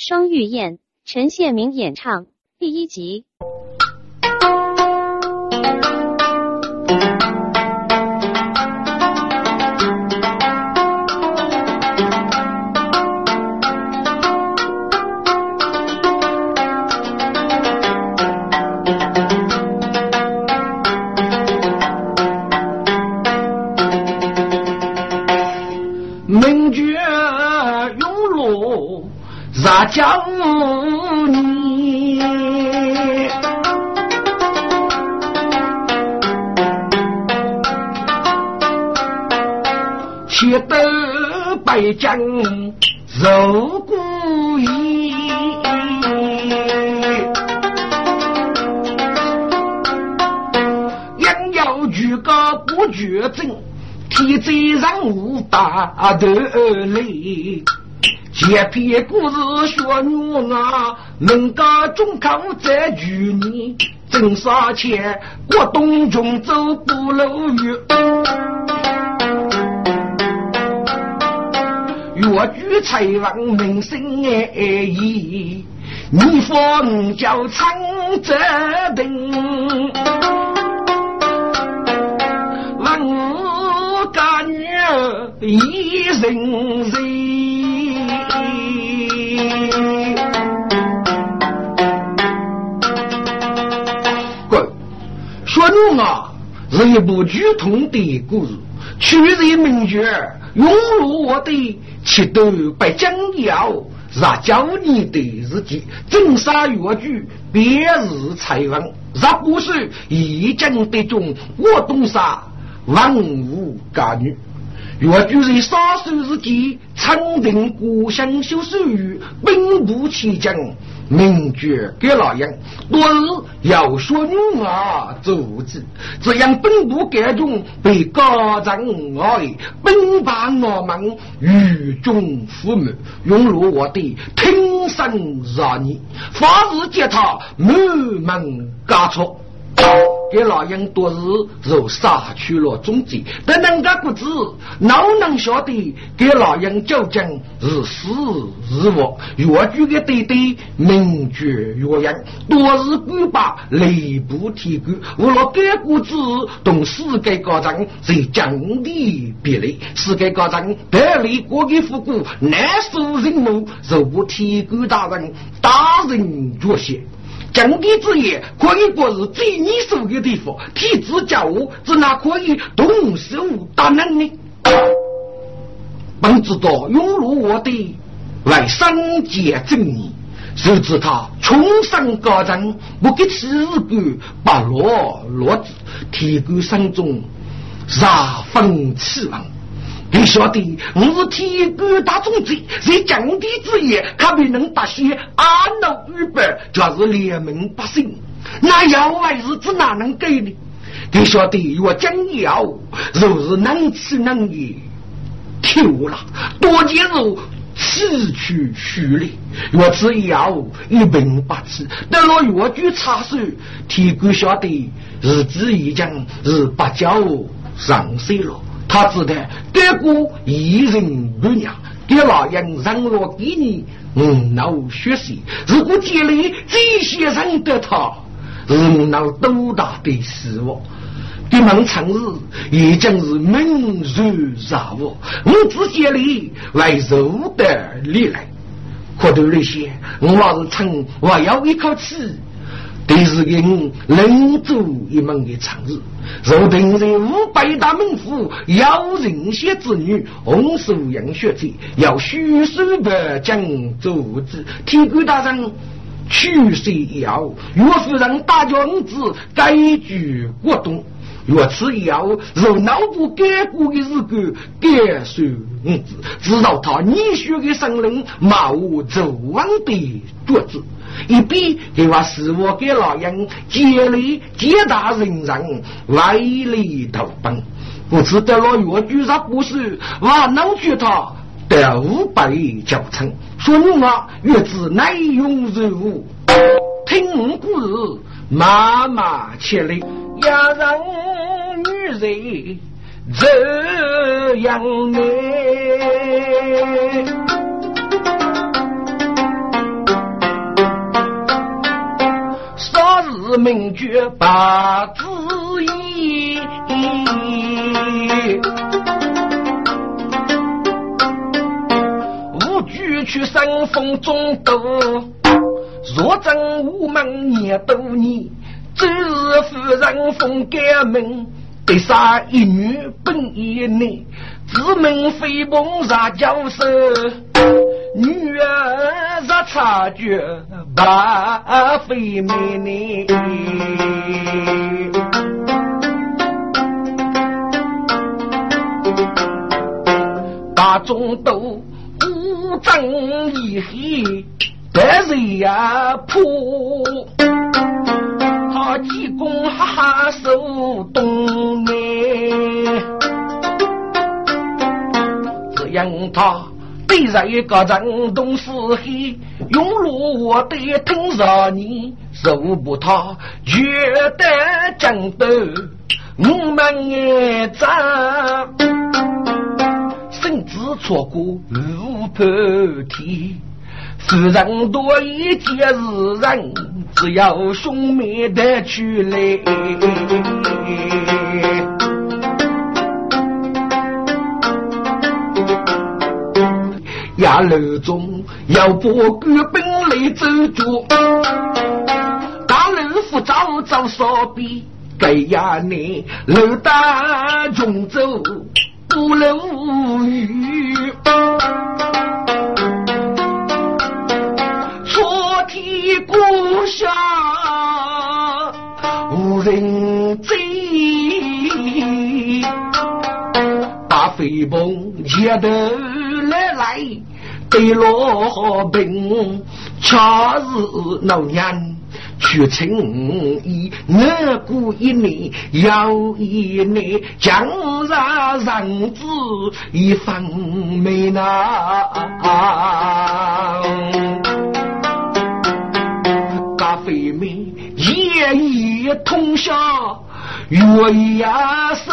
双玉燕，陈宪明演唱，第一集。北疆受孤役，ยัง要举个不绝症，替罪人无大头累。这篇故事学女啊，能够中考在去年，挣啥钱？过东中走不漏雨，越剧才王名声哎咦，你方叫长泽定，万物干女一人人。说女啊，是一部剧痛的故事，曲人名角，涌入我的七斗百江谣，若教你的自己，正杀越剧，别日才文，若不是一将得中，我东杀万物家女。越剧人杀手日记，长定故乡修手语，兵部起将。名爵给老杨，多日要说女儿主子，这样本部改中被高长而已，本把我们与众父母涌入我的听声热你，发誓接他满门家错。给老杨多日就杀去了种子，但人家不知，哪能晓得给老杨究竟是死是活？越剧的对对，名绝越洋，多日官把雷部提官，为了改过子，同世界高层在降低比例，世界高层得利国的富贵，难受人怒，若不提官大人，大人决心。降低之业可以不是最你手的地方，体制教务只哪可以动手打人呢？本知道涌入我的来三界正义，谁知他穷山高人，不给此官把落落子，提高山中杀风刺王。你晓得我是天官大总宰，在降低之夜，可没能达些阿奴预备，就是连门百姓，那要外日子哪能给呢？你晓得我将要若是能吃能言，跳了多年肉失去虚力，我只要一病不治，得了药具插手，天官晓得日子已经是八角上岁了。他知道该过一人不娘，给老人让我给你五脑学习。如果家里这些人得他，五脑多大的失望。给孟成日已经是名如沙我，我自家里来受得力来。可头那些，我还是称我要一口气。第是给我另足一门的长日，若平日五百大名府，要人些子女，红素养学者，要虚手的将组织，天官大人去谁要？若是让大家子改举国东，若此要若脑部改过的日子，改受五子，知道他你学的生灵，马无走亡的桌子。一笔给我师傅给老人接力接大人人来里投奔，不知得了越剧上不是，我能觉他得五百教程，说你啊，越知内容人物，听故事妈妈切里，要让女人这样美。名绝把子意。无惧去山峰中斗，若真无门也斗你。周日夫人封改名，得杀一女本一男，自命飞鹏杀交手，女儿若察觉把非美呢。大中都无争一黑，白人呀破。他济公哈哈手动呢，只因他对着一个人动是黑，用路我得听着你，受不他觉得讲的我们也脏，甚至错过无半天。世人多一皆是人，只要兄妹的去来。呀，楼中要把官兵来走住，大楼虎早早烧笔，该呀你楼大穷走不能无语。故乡无人追，大飞鹏接头来来，对落兵，恰是老娘去情义，我过一年又一年，江上人子一分没拿。妹妹夜夜通宵，月牙手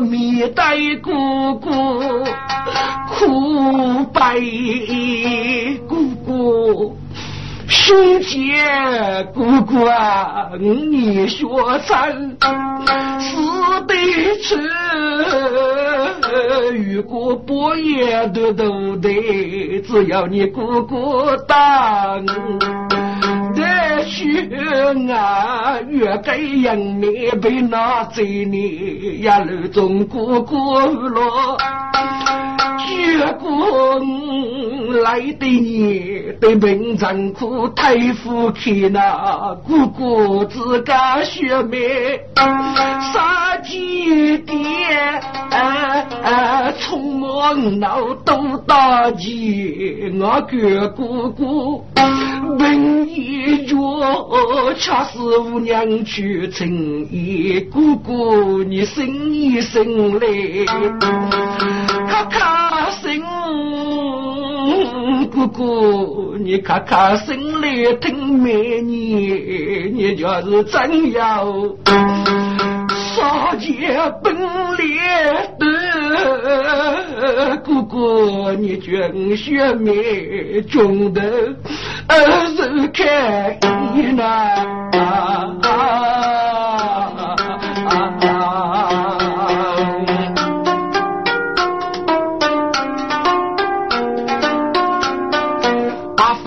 面对姑姑哭悲，姑姑兄姐姑姑啊，你说咱是得吃，如果半夜都都得，只要你姑姑答血啊，越该养你被拿走你呀，路中姑姑落。月光来的你，对门长苦太夫看那姑姑自家学妹，杀鸡爹，匆忙闹都大吉，我哥姑姑问一句，恰是五娘去成衣，姑姑你生一生来，咔咔。心，哥哥，你看看心里疼没你，你就是真要杀姐本领的，哥哥，你捐血没中的，二十开你呢？啊啊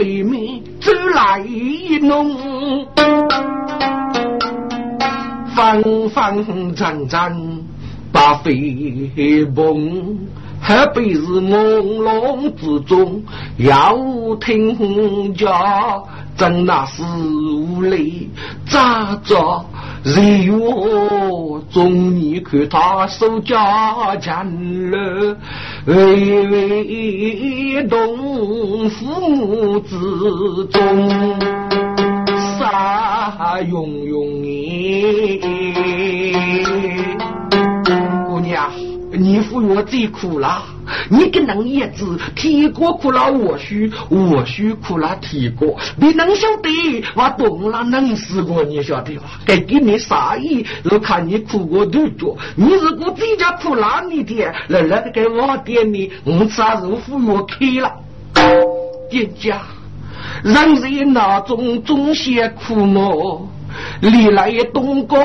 里面走来一弄方方正正把飞蓬，还被是朦胧之中要听家，真那是无泪咋着？日月中，你看他手家钱了，巍巍东父母之中，沙涌涌哎，姑娘。你扶我最苦了，你跟能叶子提过苦了我须，我须苦了提过，你能晓得我懂了能死过，你晓得吧？该给你啥意？我看你苦过多久，你如果自家苦了你的，来来给我点你，我啥时候扶我开了？店家。人在那中总些苦闷，历来东哥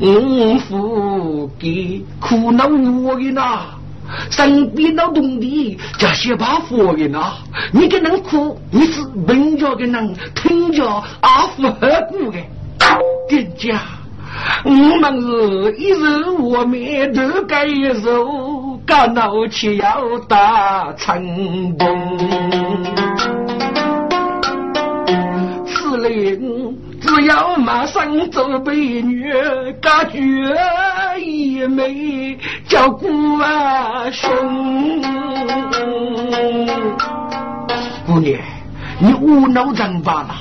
五福给苦恼我的呐，身边老东的加些把佛的呐，你给人哭，你是本家的人，听着阿福何故的店家。我们是一日我面都该受，干闹起要打成功。此令只要马上做美女，感觉一美叫姑啊兄。姑娘，你无脑长罢了。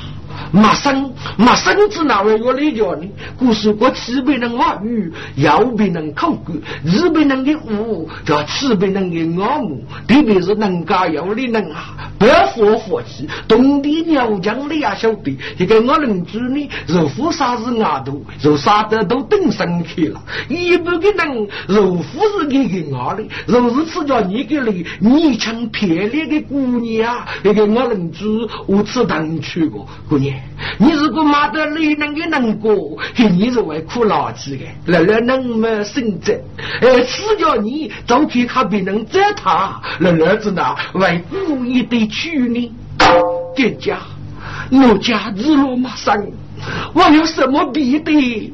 马生马生子哪位我来叫你？故事过七百人话语，幺百人口干，二百人的武，叫七百人的耳目，特别是能干有的人啊，不要佛佛气，东地鸟将的也晓得，一个我邻居呢，肉夫杀是牙头，肉杀的都等上去了。一般的人肉夫是给给牙的，肉是吃叫你个里你强漂亮的姑娘，一个我邻居我吃糖去过姑娘。你如果骂得累能给能过，你是会苦劳气的。来来能么生子，哎，只叫你早去看别人责他，那儿子呢为故意的娶你。店家，我家日落马上，我有什么必的？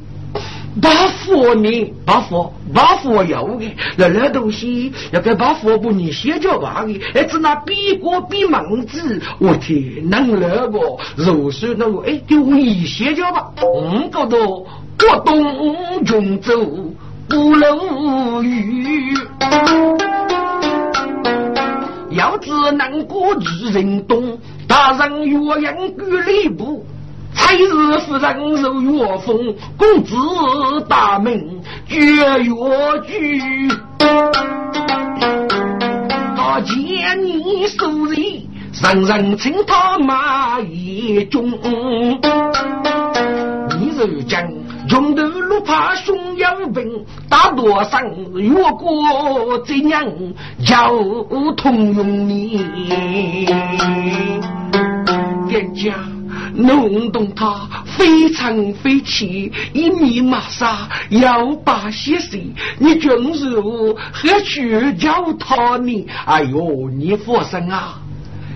把佛呢？把佛，把佛要的，那那东西要给把佛不你写脚吧的，还，只拿笔过笔盲子，我天，能那个肉水那个，哎，就你写脚吧。嗯，搞到我东中走不漏雨，要知能过日人东，大人岳阳举礼部。才日夫人受岳风，公子大名绝岳居。他见你受人，人人称他马一中。你如今穷途路怕熊有病，大多上越过这样交通用你，店家。弄动他非常非气，一米马杀要把些谁？你军如何去教他呢？哎呦，你佛生啊！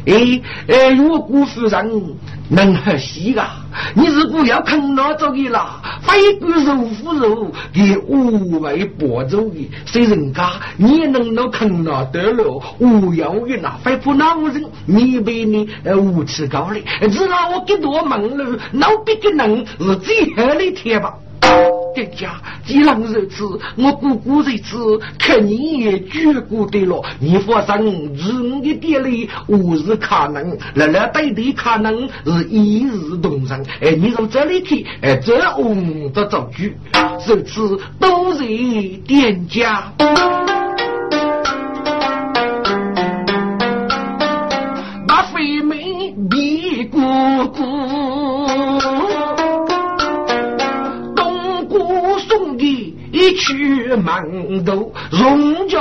哎哎，我姑夫人能喝西啊？你如果要啃那走的啦，非骨肉腐肉给无为剥走的，所以人家你也能够啃老得了？无要的那非不恼人，你被你呃无耻高嘞，只拿我给多忙了，老别个人是最好的天吧。爹家，既然如此，我姑姑如此，肯定也绝过的了。你发生日的爹里无是可能，来来对对可能是一日同生。哎，你从这里去，哎，这红的造句，如此都是店家。一曲馒头，荣家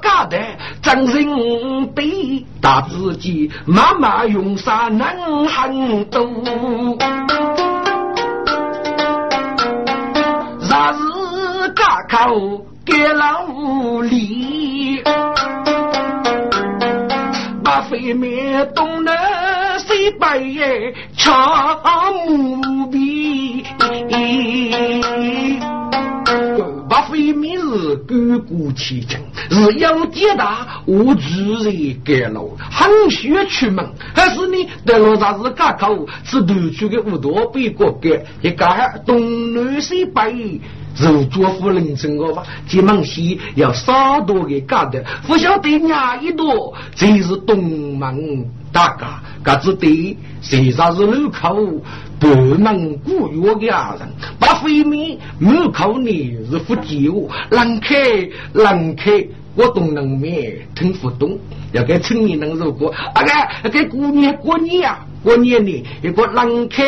家的真人对大自己，妈妈用啥能很多？啥是家口给老李？把飞面东南西北唱木笔。把非明是高过其真，是要解答我主人盖楼，很需出门，还是你得了啥子家口，是头去的五多北国盖，一家东南西北，如做夫人生活吧，进门西要少多的家的，不晓得哪一多，这是东门大家，各自对，谁啥是路口。不能古约的人，把飞面门口呢是不救，让开让开，我都能面听不懂。要给村里人如果啊个给过年过年啊。过年呢，一个冷开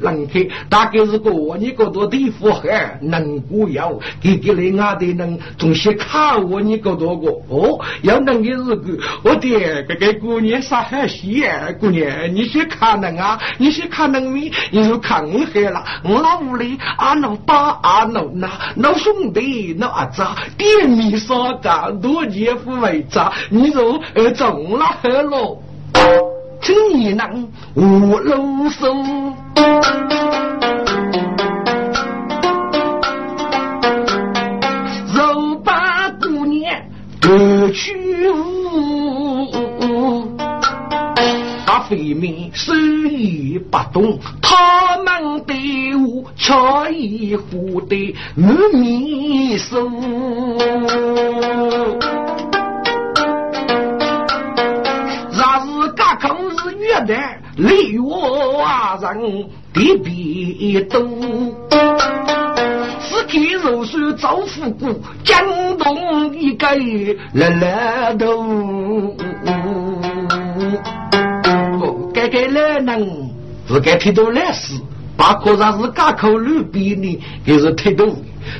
冷开，大概是过年个多地方还能过要，给给来俺的人总是看我你个多个哦，要能的日子，我的这个过年啥还稀呀？过年你去看能啊？你去看能米，你就看海了。我老屋里阿老爸阿老那老兄弟老阿子，点米烧干多姐夫为咋？你就呃中了喝了。请你能无啰嗦，肉把姑娘夺去无，阿飞面手艺不动，他们对我巧一壶的满面手。的泪我人的鼻多，只给肉手招富贵，江东一个来来头。哦，该该来人是该剃头来死，把可上是家口路边呢，给是剃头。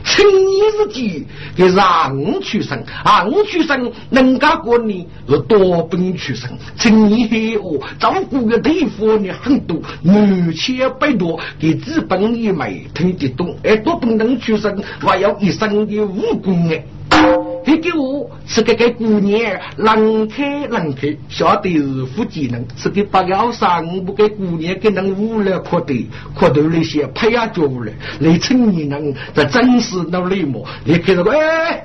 趁你自己，给让出生，让出生，人家过你是多本出生。趁你黑我，照顾的地方呢很多，六千百多，给资本一枚听得懂。哎，多本能出生，还要一生的武功哎。你给我是给给姑娘，冷开冷开，晓得是副技能，是给八幺三，不给姑娘给人无聊可得，可得那些拍呀脚来，来成年人这真是努力么？你看这个哎，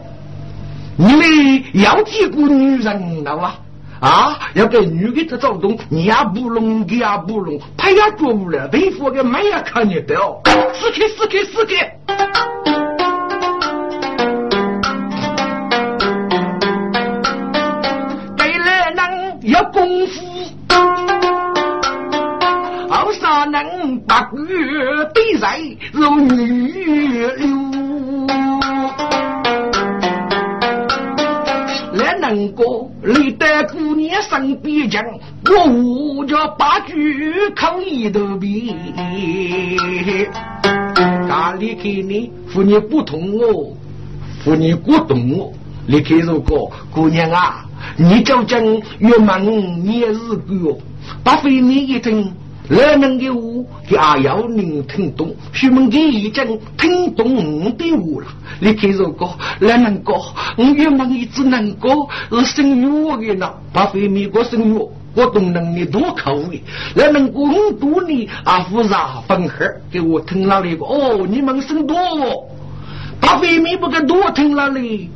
你们要几个女人了啊？啊，要给女的她走动，你也不弄，你也不弄，拍呀脚来，对付个没呀看你的哦，死开死开死开！功夫，好啥能把鬼对在如女流？来能个历代姑娘身边讲，我叫八句口一头皮。家里开你妇女不同我，妇女不懂我，你看如果姑娘啊。你究竟越忙你也是个，把非你一听，来人的话也要能听懂。徐门的已经听懂我的话了。你看如果来人个，我越忙一只能个是生育我的呢。把非美国生育，我懂能力多口味。来人过很多年啊，复杂分合，给我听了那个哦，你们生多，把非美不给多听了嘞。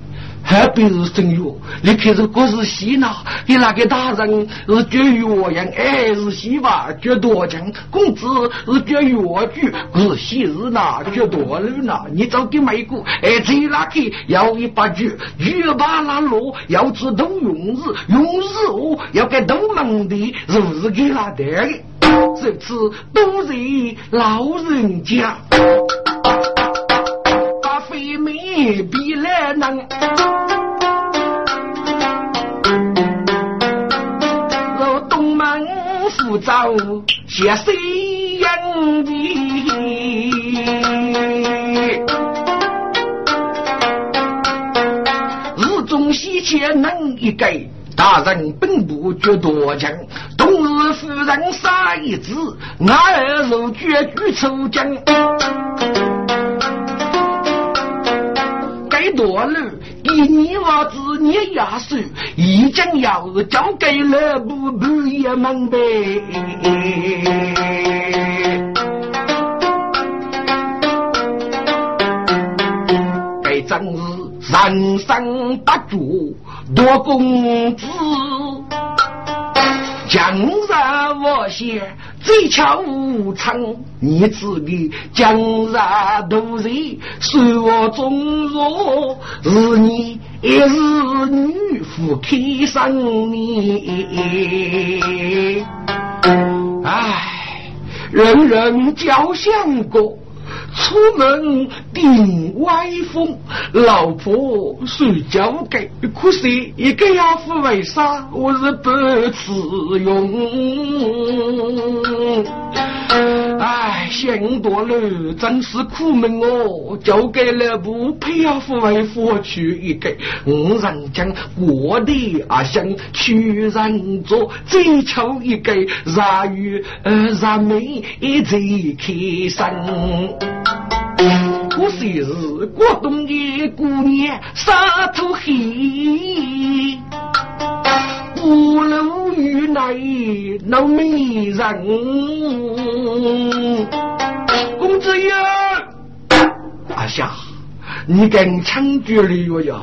还不是生育，你看这个是西呢？你那个大人是教药人，哎是西吧？教多强，公子是教药具，是西是哪？教多路呢？你找给美国，哎，这那个要一把锯，锯把那路要知道用日，用日哦，要给都门的，是不是给他的？这次都是老人家。必来能，我东门府走接西洋的，日中西前能一改，大人本不觉多强，冬日夫人杀一子，俺儿如绝举抽将。多了，给你娃子捏牙手，已经要交给了不不也门呗。该真是人生不足多公子，江山我先。最巧无常，你自己江山独人，随我中若是你一是女夫开生你，唉，人人交相过，出门顶歪风，老婆睡觉给，可是一个丫鬟为啥我是不自用？哎，想多了，真是苦闷哦！交给了不配丫鬟为佛去一个，我人将我的阿想去人做，追求一个 rat 与呃 rat 美最开心。我虽是广东的姑娘，沙土黑，五楼雨内闹美人。公子爷，阿夏，你跟抢绝了哟呀！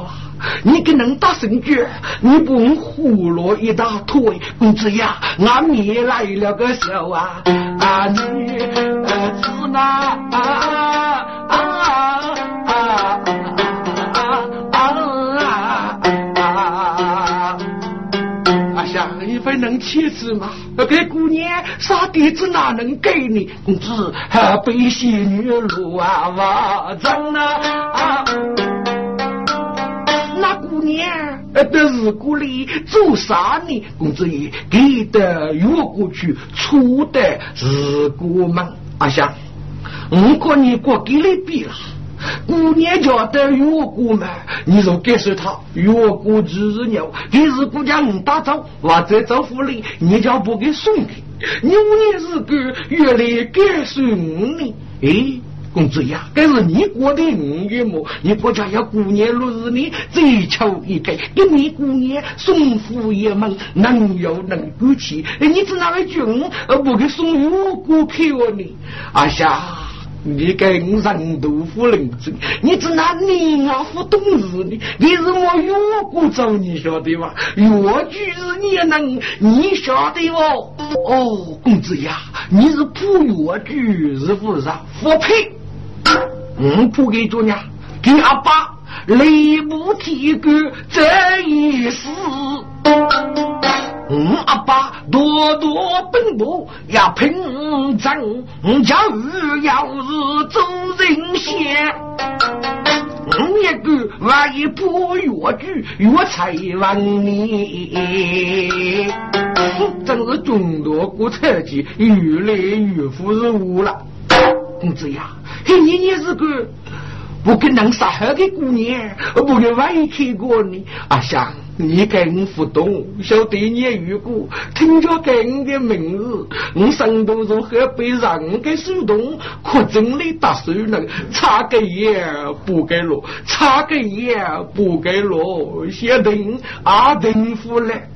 你跟能打胜局，你不用胡落一大腿。公子爷，俺妹来了个笑啊！啊你儿子呐！能妻子吗？给姑娘啥地子哪能给你？公子还背些女路啊娃真啊！那姑娘在日故里做啥呢？公子爷给的越过去，出的日故门。阿香，我跟你过给你比了。姑娘家的月姑嘛，你就告诉他，月姑就是牛，你是姑家五大招，或者招府里，你就不给送给。牛年是个月来告诉你，哎，公子呀，这是你过的五月末？你国家要过年六日呢，追求一个，给你过年送福一门，能有能够去。你只哪位君，而不给送月姑票呢？阿霞。你跟人豆腐人子，你只拿你啊不懂事呢？你是我越过走，你晓得吧？越剧是你能，你晓得哦？哦，公子呀，你是普越剧是不是？不配！嗯，不给做娘，给阿爸雷不提个这一世。五，阿爸多多奔波要拼争，教育要是做人先。嗯，一个万一破越剧越才问你，真是中多国产剧越来越富裕了。公子呀，你也是个不跟能杀害的姑娘，不跟外开过你，阿香。你跟互动，晓得你如果听着跟的名字，我生动如何被人给手动？可真的打手能差个也不给落，差个也不给落，先等阿等夫来。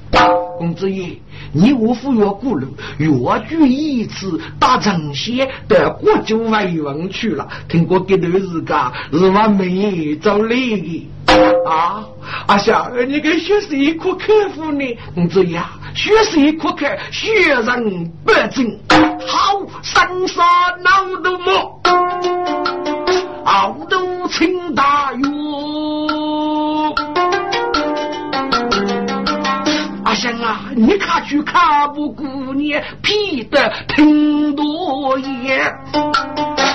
公子爷，你我府越古楼，越举一次打城县的国酒外文去了。听过这段日家是完美找来的。啊，阿香，你给学谁可克服呢？公子呀，学谁可克，学人不精，好生杀脑都莫，傲都清大约。阿香啊，你看去看不姑娘，皮的挺多耶，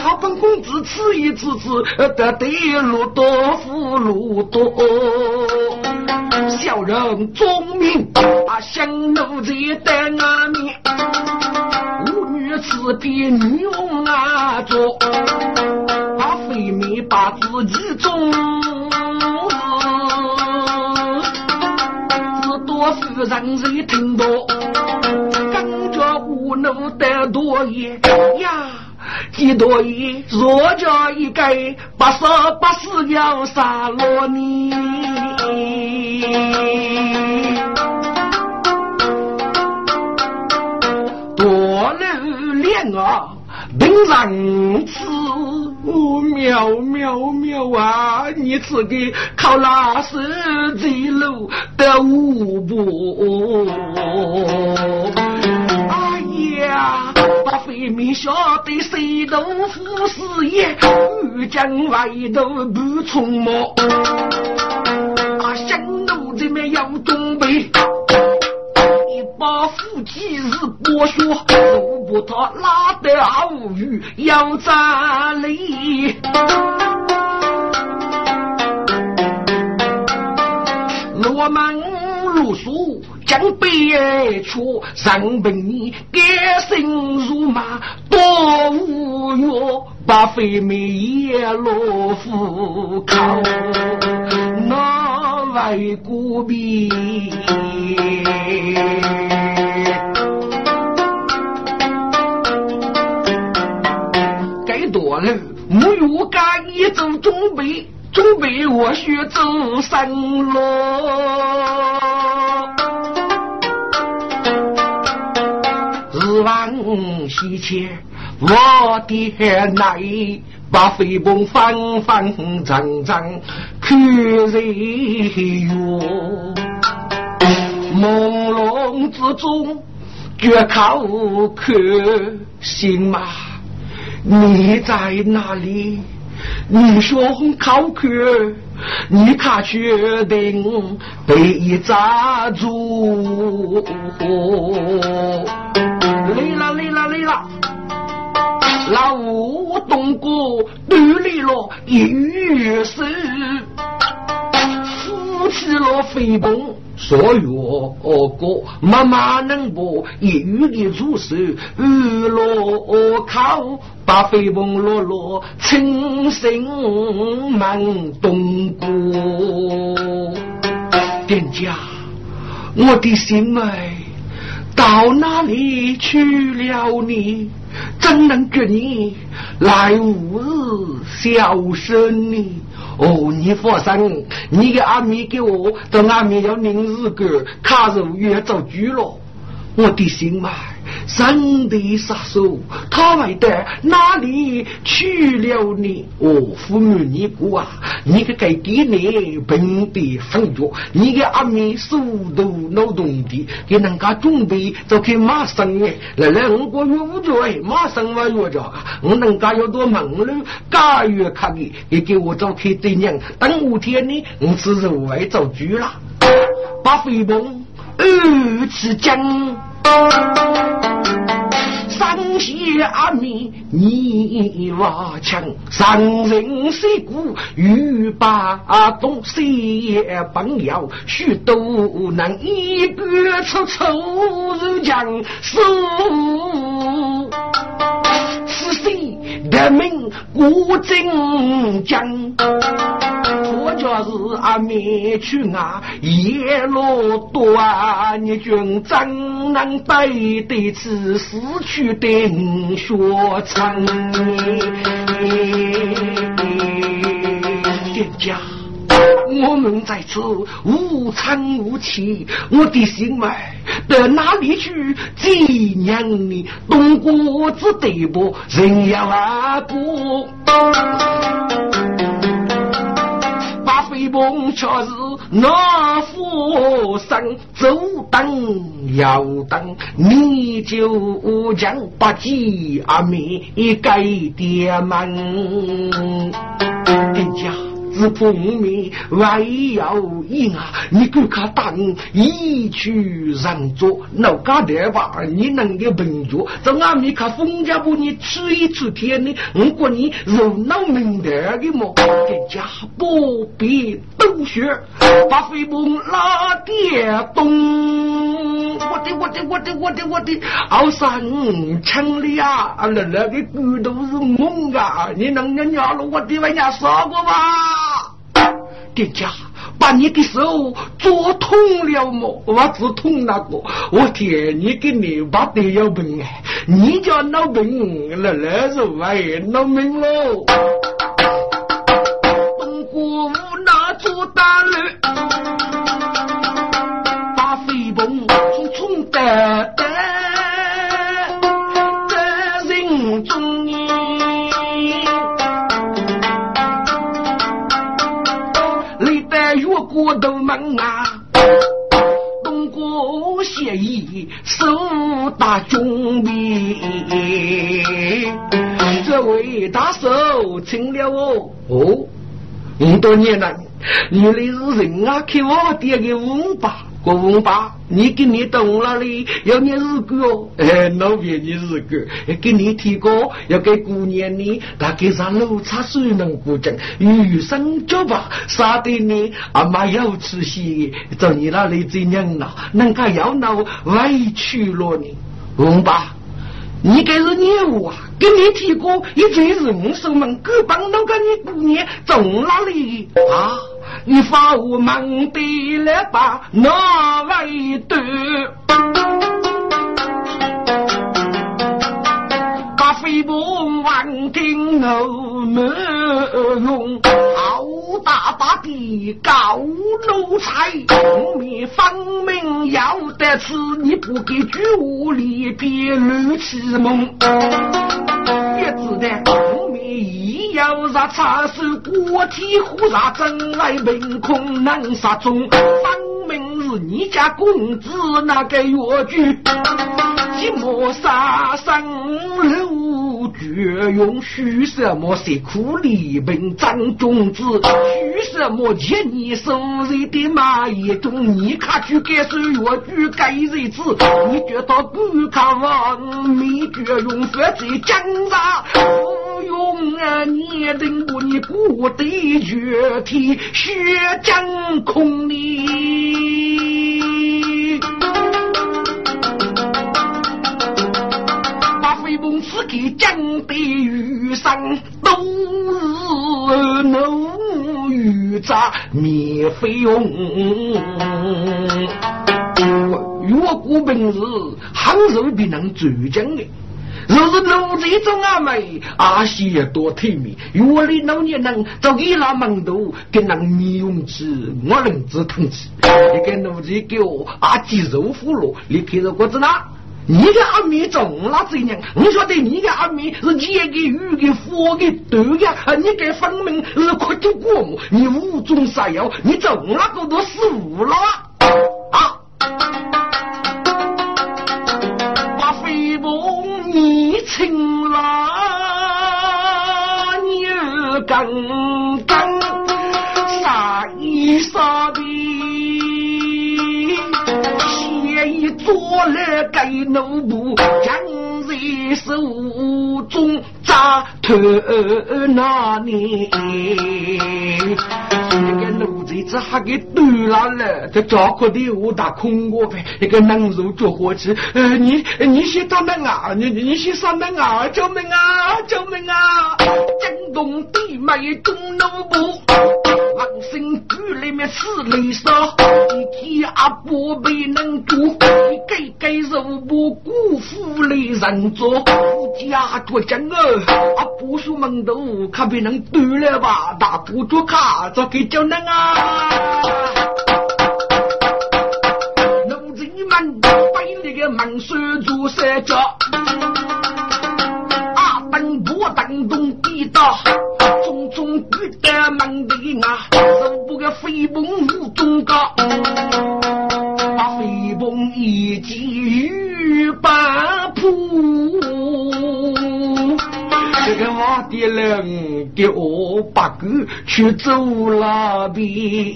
好本公子此一次次得得路多福禄多，小人忠明啊，相奴在等阿面，我女此别女翁啊做，把非命把自己中，自多夫人谁听到，感觉无能得多也呀。几多亿，若叫一个八十八十要杀了你。多了两啊，本人吃妙妙妙啊！你吃的靠那是几路的五步？哎呀！非命晓得谁豆腐事业，欲将外头不从毛。啊，香炉这边要准备，一把斧子是剥削。把他拉得好远，要咋里？我们如书将别处，上本你改姓如马，多无药，把飞妹也落虎口，那为孤僻。该多了，木有干一做准备。准备我学走山路，日晚西前，我的奶把飞奔方方正正看日月，朦胧之中绝靠看心嘛，你在哪里？你胸口渴，你卡确定被一扎住？累了累了累了，老吴东哥独立了一月事，扶起了飞奔。所有歌，妈妈能不一语的入手，娱乐靠把飞蓬落落，轻声慢动过。店家，我的心爱到哪里去了？你怎能给你来无日消声呢？哦，你放心，你的阿弥给我，到阿弥要领日个，卡入越走猪了，我的心嘛。生的杀手，他会的哪里去了你？哦，父母你过啊，你个该给你笨的很多，你个阿弥速度脑洞的，给人家准备就去马上哎，来来我过月五角哎，马上我月着，我人家要多忙碌，假月卡的，也给我找开对娘，等五天呢，我是肉外做猪了，把飞鹏二次讲。山西阿弥你瓦墙，上人谁故欲把东西朋友，许多能一个出丑如将。是谁的命古真讲？我就是阿弥去啊，叶落多啊，你君怎能背得起死去的学成？店家。我们在此无常无期，我的心脉到哪里去纪念你？东国之地不人要阿不，把飞鹏却是那佛山走等要等，你就将把鸡阿妹改爹门，人家。是破灭，万一要赢啊！你给他当一曲让座，老家的吧？你能给本脚，在俺们看风家不？你吃一吃天呢？我管你肉脑明的的么？更加不必斗血，把飞梦拉电动。我的我的我的我的我的，好山城里啊，那那个骨都是猛啊！你能人家了我的人家说过吧？店家，把你的手做痛了么？我只痛那个，我天，你给你把得要病哎！你叫闹病，那那是哎，闹命喽！打准备，这位大手请了哦哦，五多年了，原来是人啊，给我点个五百，国文爸，你给你懂了哩，要念日歌哦。哎，老别念日歌，给你提过，要给姑娘呢，大概上路茶水能过奖，余生酒吧，杀的你阿妈要吃席，找你那里这娘呐，能够要闹委屈了你，文爸。你该是牛啊！给你提过，一最人手们各帮那个你姑娘从哪里啊？你发我忙的了吧？哪位的？咖啡不完听我没用。好大把的高奴才，你分明要得此，你不给举屋里别乱起梦。一子的后面一要杀插手，国体忽然真爱凭空难杀中，分明是你家公子那个药具，寂寞杀生流。绝用许什么谁苦里本张种子？许什么见你生日的马一中？你看去该是越剧该日子，你觉得不看完？没绝用法子讲啥？不用啊！你等不你不得绝体血将空你。给江的余生都是奴余渣免费用。若果本事，杭州必能浙江的。若是奴才中阿妹，阿西也多体面。若你老年人走一拉门头，给人面用起，我能知疼起。你个奴才给我阿鸡肉腐了，你看着果子哪？你的阿弥中了这样，我晓得你的阿弥是天的、雨的、火的、豆的，你给分明是苦的过目，你无中杀药，你中了个都死了啊！把飞梦你请了，你刚刚杀一杀做了该奴仆，将在手中扎头那年。那个奴才子还给断了了，这家伙的我打空过呗，那个能肉做火气。呃，你你先打门啊，你你先上门啊，救命啊，救命啊！江东地脉中奴仆。王生居里面死雷杀，一天阿伯没能做，一盖盖肉不辜负了人做，家做将儿，阿伯说门头可别能断了吧？大不住卡，做给叫人啊！奴才们背那个门锁做三角，阿等不等东地道。种种古代门的啊，是不个飞鹏无中高，飞蓬一击欲八扑。这个我的人给我八个去走了遍。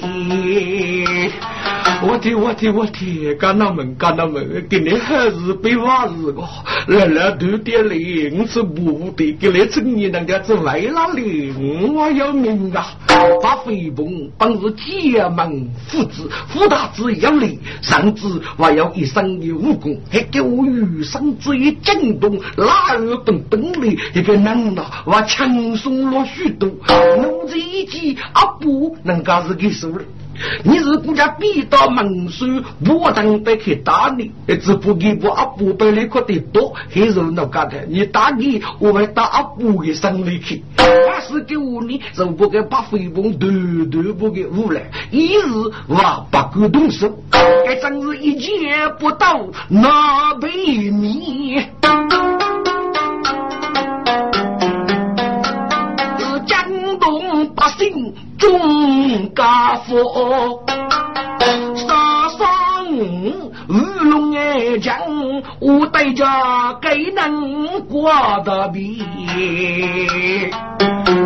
我的我的我的，干那门干那门，给你还是被话是个，来来多点零是不得，给你成年人家是为了零，我要命啊！把飞鹏本是结门父子，父大子有礼，甚至还有一身的武功，还给我余生之一惊动，哪儿等等的一个能我轻松了许多，奴才一记阿不能够是给收了。你是国家逼到门首，我当得去打你，只不给我阿布被你可得多，还是那干的。你打你，我会打阿布的生理去。二十给我你，就不给把飞鹏断断不给误了。一日我不敢动手，还真是一见不到那被你。百姓中家福，杀杀五龙爱将，我带着该能过得比。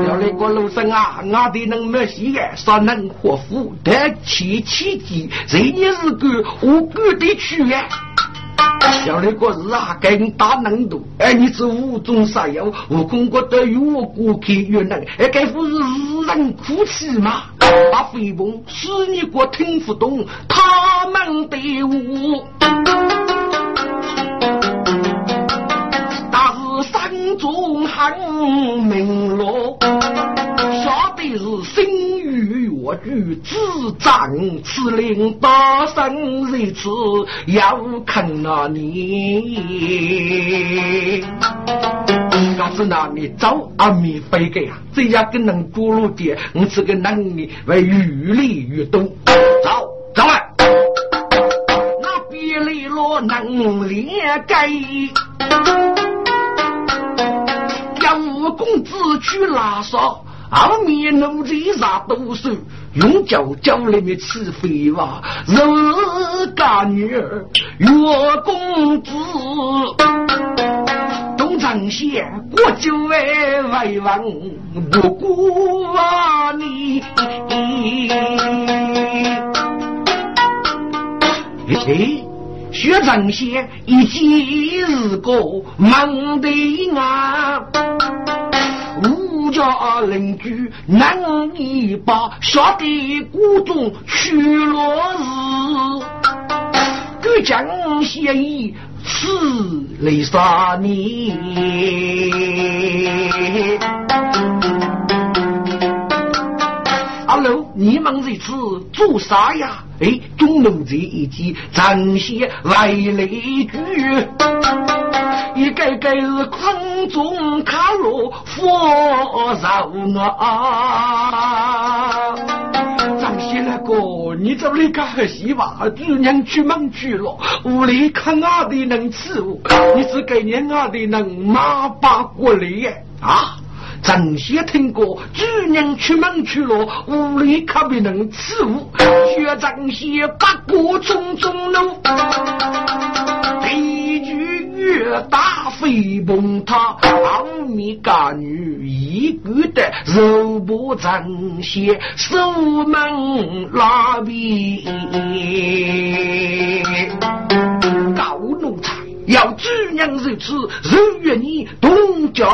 要那个路生啊，我的能没戏的，说能活福得起奇迹，这也是个无辜的去呀。要那个日啊，给你大难度。哎，你是无中生有，悟空觉得越过去越难，哎，该不是人哭泣吗？把飞鹏是你我听不懂他们的舞。中很明落，是心与我举自长，此令大圣如此要看那你。我是那你找阿弥飞给啊，这样个能过路的，我这个能力为愈来愈多。走，走来，那别离落能连盖。公子去拉萨，后面奴才啥都收，用脚脚里面吃飞娃，是干女儿岳公子，东张西过就为为王，不顾你。哎，薛长先一记日个忙得啊！吴家邻居难一把，晓得谷中去落日，敢将协议此雷杀你。阿楼，你们这次做啥呀？哎，中路这一集，张些外雷剧。一个个是空中卡罗佛手啊！张些那个，你这里干何西吧？主娘出门去了，屋里看俺的能吃我，你只给年俺的能马把过来耶啊！正些听过，主人出门去了，屋里可不能吃物。学正些八卦种种路，越大飞崩他，后面干女一个的肉不正些，守门拉比高奴才。要主娘如此，人愿你动家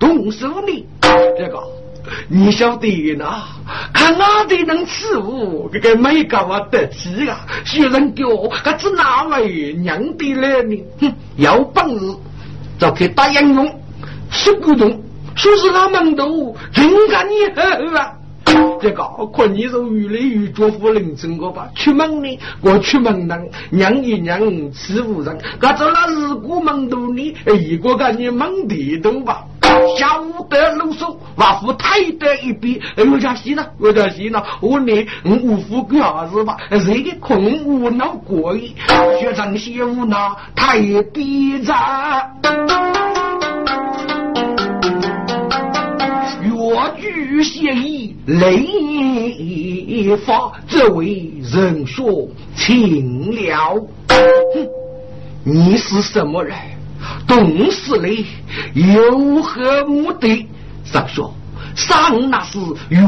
动手呢？这个你晓得呢？看哪里能吃物，这个没搞我得气啊！学人叫他只哪位娘的来呢？哼，有本事就去打英雄，十个钟，说是他们都真干你啊！这个看你是越来越做夫人成个吧？出门呢，我出门呢，娘一娘欺负人，我走了日过门头呢，一个个你忙地动吧。下午得露手，瓦夫太得一笔，我家洗了，我家洗了，我呢，我夫个儿子吧，谁的空无脑过意，学生写无脑太逼着。我举协议雷发，这位人说轻了。哼，你是什么人？懂事嘞？有何目的？上说。上那是越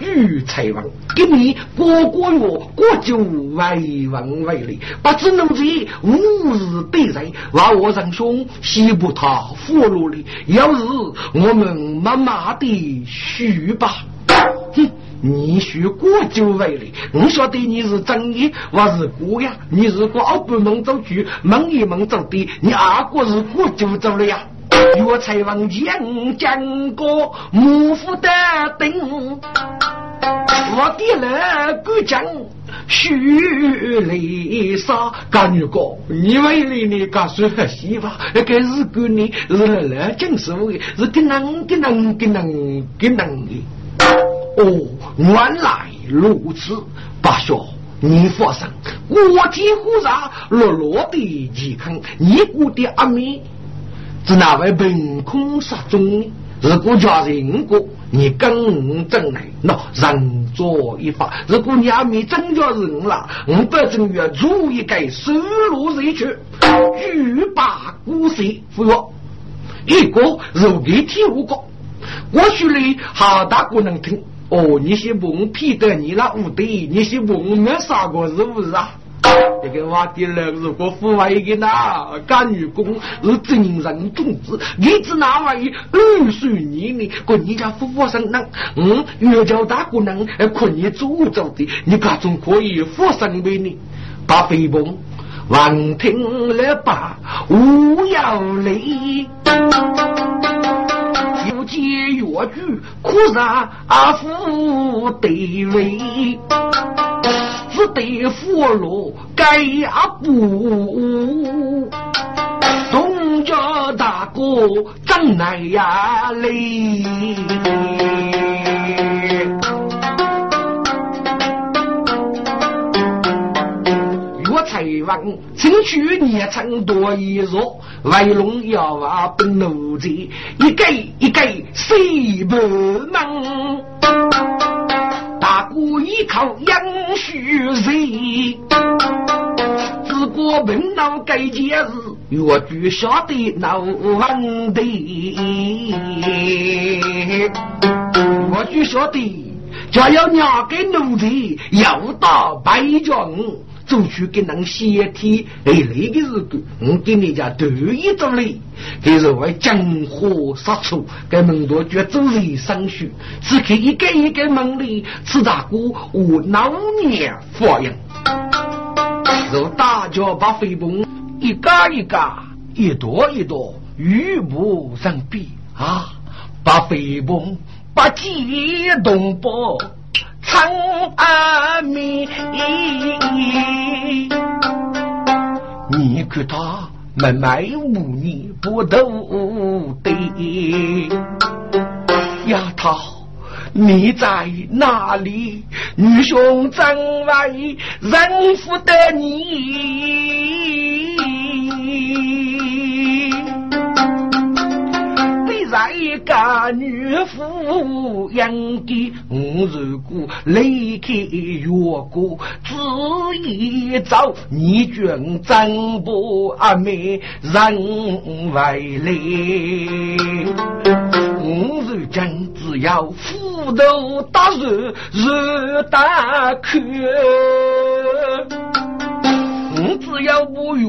剧才王，给你过过月过就为王为利，不知奴才无日对人，把我仁兄西不他俘虏哩。要是我们慢慢的许吧。哼，你学过就为利，我晓得你是正义，我是过呀。你是过二不门走去，门一门走的，你二哥是过就走了呀。岳才王将将过幕府的顶，我的那个将徐雷杀干女哥，你为了你干说和媳妇，那个是个你是来讲什么的？是跟能跟能跟能跟能的。哦，原来如此，八兄，你放心，我几乎上落落的健康，你我的阿妹。是哪位凭空杀中呢？如果叫人过，你更正来，那人做一法。如果你还没真叫人了，我保证要做一个收入人群，举把股市服药。一个如给天五个，我说的好大姑能听。哦，你是问批的你那无对，你是问我啥个是不是啊？这个话的人如果父外的那干女工是真人种子，你只那玩意二十年呢，过你家夫妇生能，嗯，越叫大姑娘困你诅咒的，你各种可以富生为你，把飞崩，望听了吧，无要泪。不见越剧，苦让阿福得为，只得俘虏该阿布。东家大哥张来呀嘞。请去年成多一若，为龙要啊不奴才，一个一个谁不忙？大哥依靠杨须人，自过问到该件事，越剧晓得闹问题。越剧晓得，就要娘给奴才要到白将。走去给人先天而来的日子，我给你家头一着嘞，给是为江河杀出，给门多绝走人生去，只看一个一个门里，吃大锅我老年发扬。若大家把飞崩一嘎一嘎，一朵一朵，玉不成比啊！把飞崩把激动不。长阿弥，你看他慢慢无你不斗的，丫头你在哪里？女兄正为人夫的你。一个女妇养的，我如果离开岳国，只一朝，你君怎不阿妹人为累？我如今只要斧头打热，热打渴。我只要不越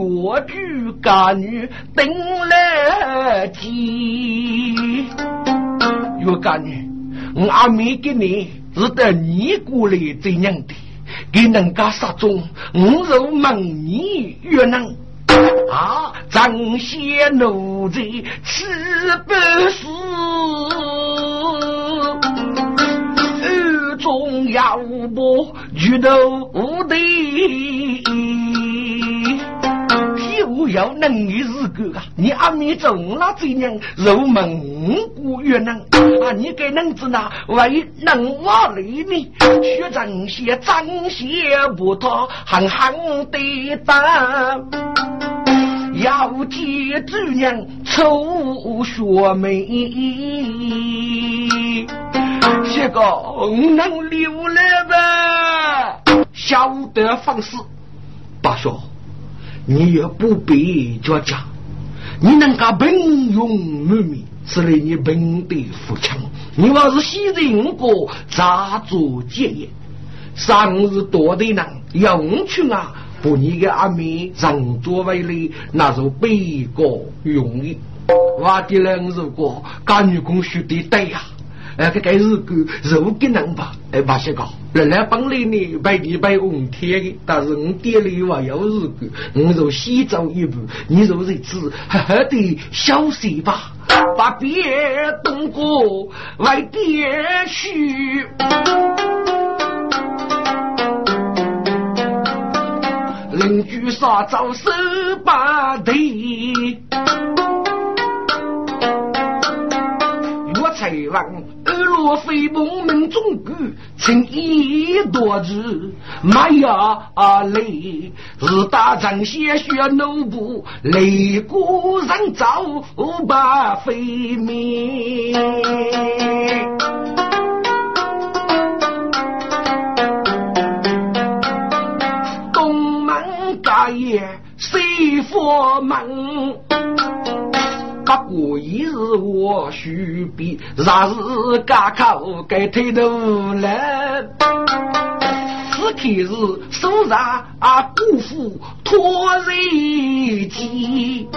剧干女等来见，越干女，我阿妹给你是得你过来这样的，给人家杀中，我若问你越能。啊，张些奴才吃不死，二中要不举头的。我要能力是个啊！你阿弥中了这样肉蒙古越南啊！你给能子呢？为能瓦里呢？学这些张些不他狠狠的打，要接主娘抽学妹，这个能留来吧？晓得方式，大说。你也不必着家，你能够平庸满面，是来你本的父亲。你要是昔人过咋做结业？上日多的人用去啊，把你的阿妹让作为了，那是悲过容易。我的人如果干女工学的对呀。哎，这个是个肉给人吧？哎，把些个，原来本来呢，白地白红天的，但是我店里话要是个，我就先走一步，你就日子好好的消息吧，把别动过为别去，邻居啥早手把地，我才二罗飞梦门中举，曾一多日，马呀啊累，日打仗鲜血怒布，擂鼓人早把飞灭。东门大爷西佛门？不过一日我须比，rat 是家口该推头来。此刻是手上啊，姑父托人机。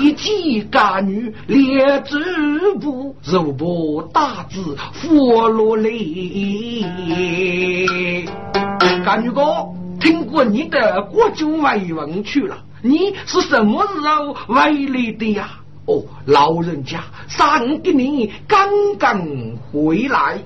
一见家女列祖步，如破大字佛落泪。家女哥，听过你的国酒慰问去了，你是什么时候回来的呀？哦，老人家，三个你刚刚回来。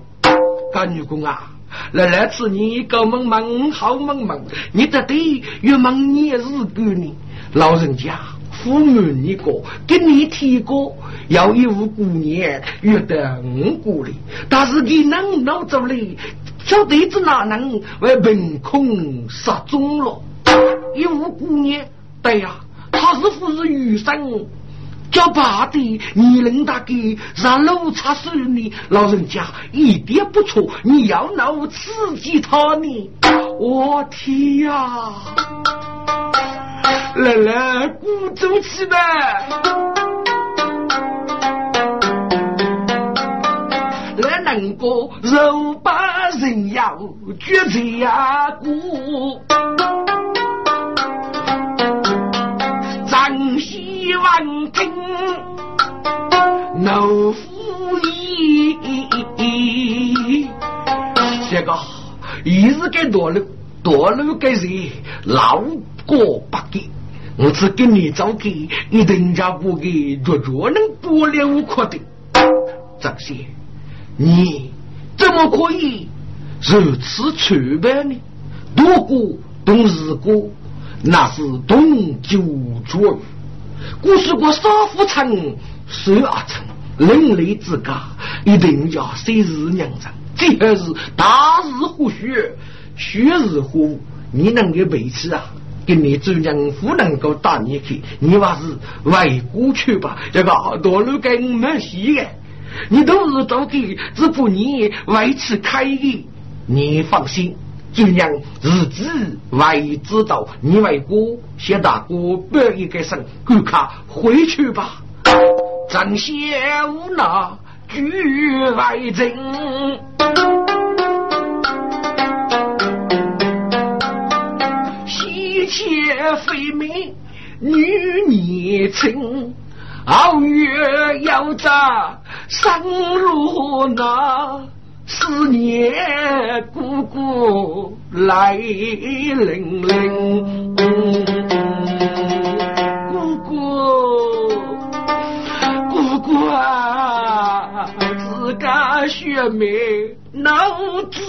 干女工啊，来来次你高门门好门门，你的爹越忙你也是个呢，老人家。父母你个给你提过，要一户姑娘约得五过来，但是你能闹走嘞，小弟子哪能为凭空失踪了？一户姑娘，对呀，他是不是余生？叫爸的，你能大给让路插手呢？老人家一点不错，你要闹刺激他呢？我天呀！来来，鼓走起呗！来，能个肉把人要绝在呀鼓，希望听老夫意。这个一日给多了，多了给谁老过不给。我只给你找给，你人家不给，绝绝能不了无可的。张些，你怎么可以如此粗暴呢？如果懂日过，那是懂酒桌。故事过少夫成，十二成，人类之家一定要谁是娘长，最后是大日何血，血日何？你能够背起啊？跟你主人不能够打你去，你还是回过去吧。这个道路跟没戏的，你都是都给只不你为此开的。你放心，就让日子为知道。你为哥谢大哥背一个声，赶快回去吧。张小那举外阵。妾非美，女年轻，傲月要在上路难，思念姑姑来临临，姑姑姑姑啊，自家血脉。能知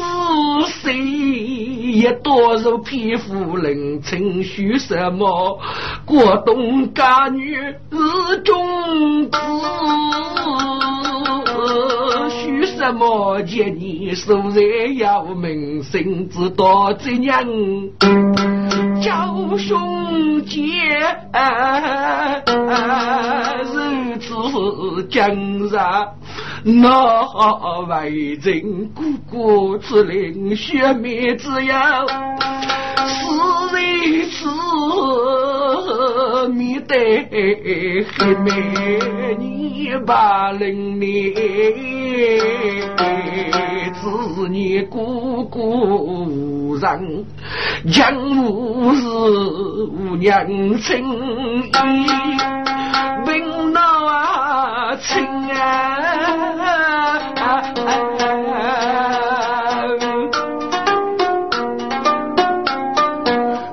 谁也多肉皮肤能承许什么？过冬家女日中子，什么见你素日要命，甚至多这样叫兄姐，日子将上。那为人姑姑之灵，血灭之忧，死人死，面对黑妹你把人念，子你姑姑人，将无是无娘亲，病那亲啊！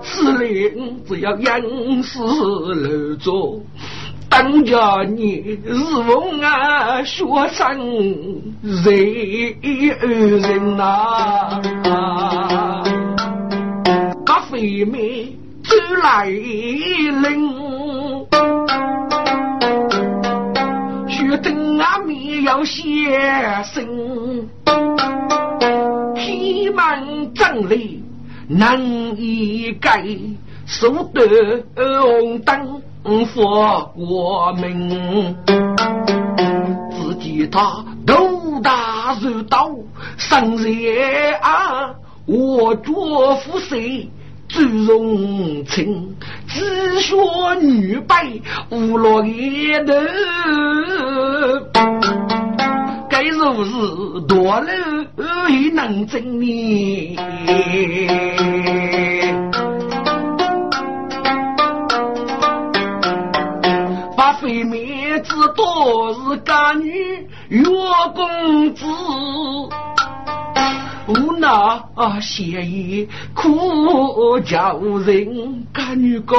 司令只要严丝合作，当家你日风啊，学成人人呐，把飞妹走来领。要写生，天门真理难以改，守得红灯佛国门。只见他头大如刀，身热啊，我着夫谁朱荣清，只学女白无落一头，该如是多了也能证明。把非面子多是干女岳公子。无那谢意苦叫人干女哥，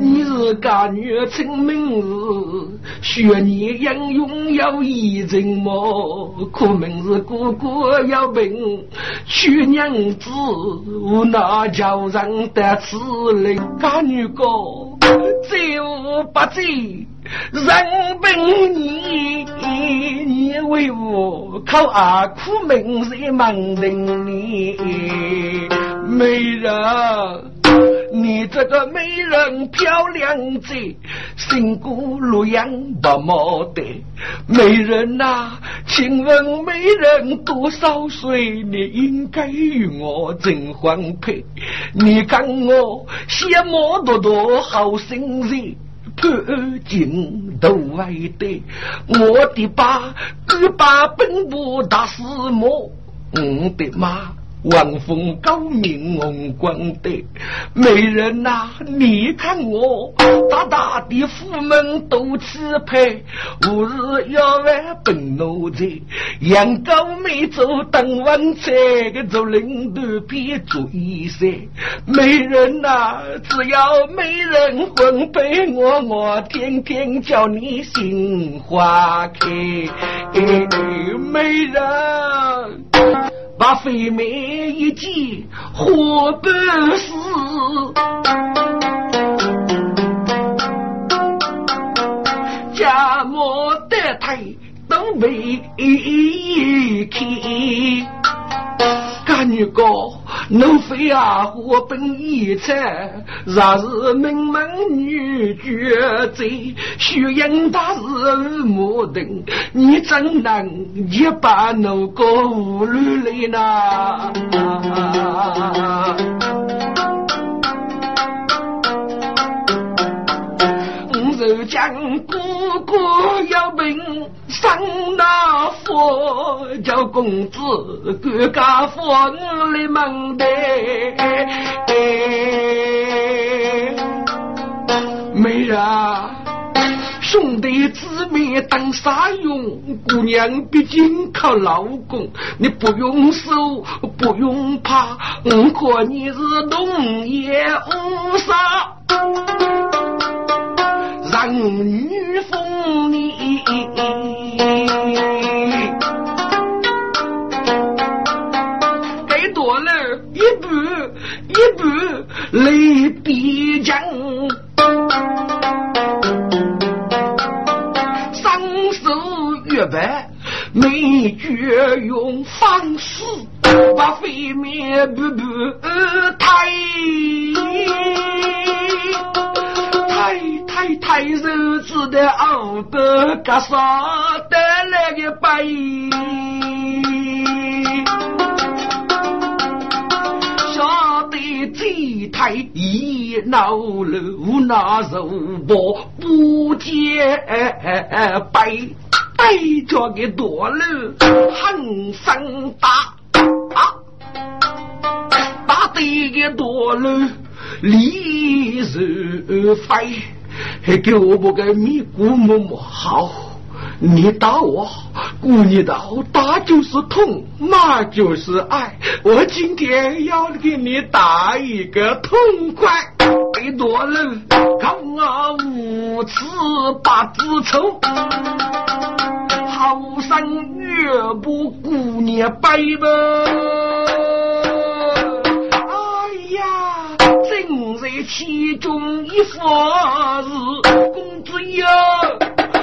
你是干女称名字，学你英勇要一人么？苦命是哥哥要病，娶娘子无那叫人得此类干女哥，罪无不罪。人本你，你为我靠阿苦命在忙等你，美人，你这个美人漂亮极，身骨洛阳不毛的美人呐，请问美人多少岁？你应该与我争婚配？你看我羡慕多多好生人。赶紧都外的，我的爸，哥爸本部大师母，我的妈。王风高明红光的美人呐，你看我大大的府门都气派，吾日要来奔奴才，阳高美走当晚餐，个做领导别做医生。美人呐，只要美人婚配我，我天天叫你心花开，美人。把飞梅一记，活不死，家母得太都没开。干女哥，奴非啊，我本一才，若是名门女绝贼，虚应大是莫等，你怎能一把奴哥无虑来呢？将哥哥要命。上那佛叫公子，各家佛里门的，妹人，兄弟姊妹当啥用？姑娘毕竟靠老公，你不用手，不用怕，我看你是农业无啥。让女风你，给多了一步一步泪必将，双手月白没觉用方式把飞面步步抬。太太日子的二百个啥得来个白，晓得这太一闹了，无那肉包不见白，白着个多了很生大啊，大的个多了。李日飞，还给我不个米姑么么好？你打我，姑你打，打就是痛，骂就是爱。我今天要给你打一个痛快。别多人看我无耻把子丑，好生岳不姑娘拜吧。其中一佛是公子哟，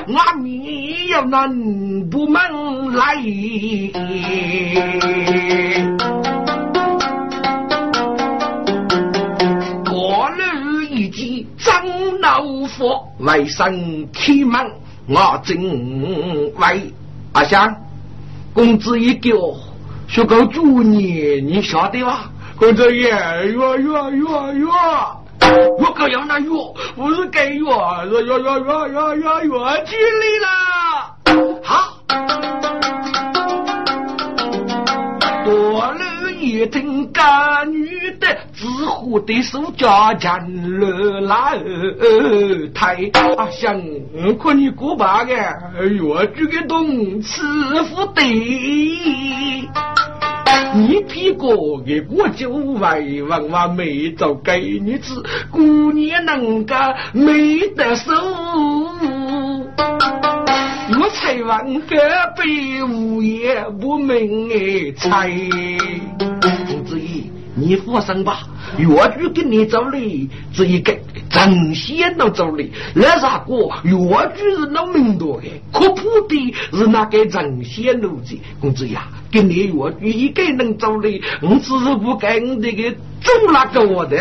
我你要南部门来，过路一见张老佛外甥开门，我正为阿香公子一叫，说个祝你，你晓得吧？公子爷，哟哟哟哟。我可要那药，不是给药，要要要要要要药去里了。好，多了一听干女的，只呼的手家家乐来太啊想可你过把个药这个东吃不得。你屁股给我就外往往没找给你吃，姑娘能个没得手。我才王哥被无业不明哎，猜，你放心吧，药局给你找的，这一个神仙都找的。那啥个药局是那名多的，可普的是那个正线路子，公子呀。给你药局一个能找的，我只是不跟那个做那个我的。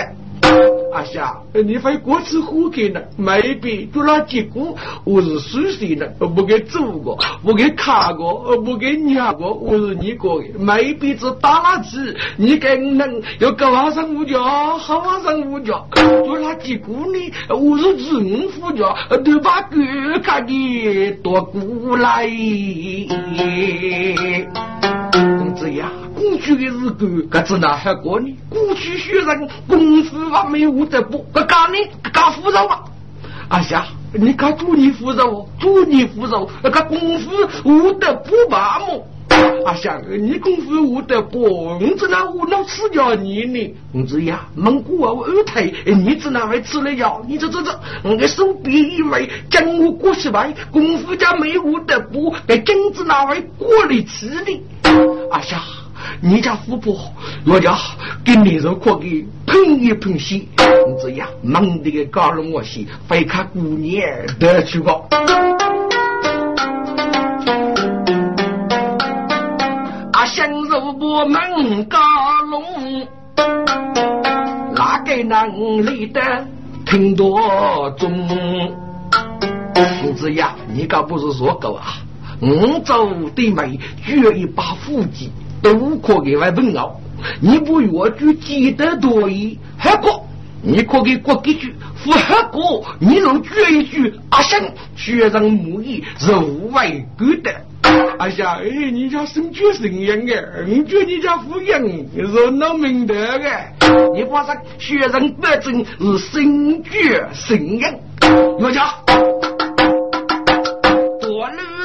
阿霞，你会过次火给呢？没必就那结果，我是熟悉的，不给做过，不给看过，不给念过，我是你过的，没必是打那字，你跟能要搞晚上午觉，好晚上午觉，就那结果呢？我是政府家，都把狗看的多过来。子呀，过去的日子，可子哪还过呢？过去学人功夫还没有得不？可干呢？干扶手啊！阿霞，你看祝你扶手，祝你扶手，那个功夫无得不罢么？阿霞，你功夫无得不？我只那无能吃掉你呢？公子呀，蒙古啊，我二胎，你只那会吃了药？你这这这，我的手臂以为将我过失败，功夫家没无得不？给金子那位过来吃的？阿霞，你家富婆，我家给你肉可给喷一喷血，你这样忙的个搞了我些，非看姑娘得去个。阿香肉不门搞龙，哪个能力的挺多重？公子呀，你可不是说够啊？五洲的美，绝一把腹肌，都可给外问熬。你不越剧记得多一，何过？你可给过几句，符合过，你能绝一句阿生，学人母语是无外够的。哎呀，哎，你家生绝神人哎，你觉你家富人是能明得的。你发现学人本身是生绝神人，我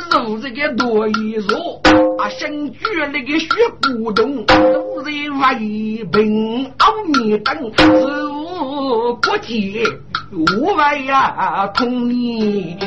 都是个多一说，啊，身居那个血骨洞，都是为平阿弥等，是无国界，无外呀同你。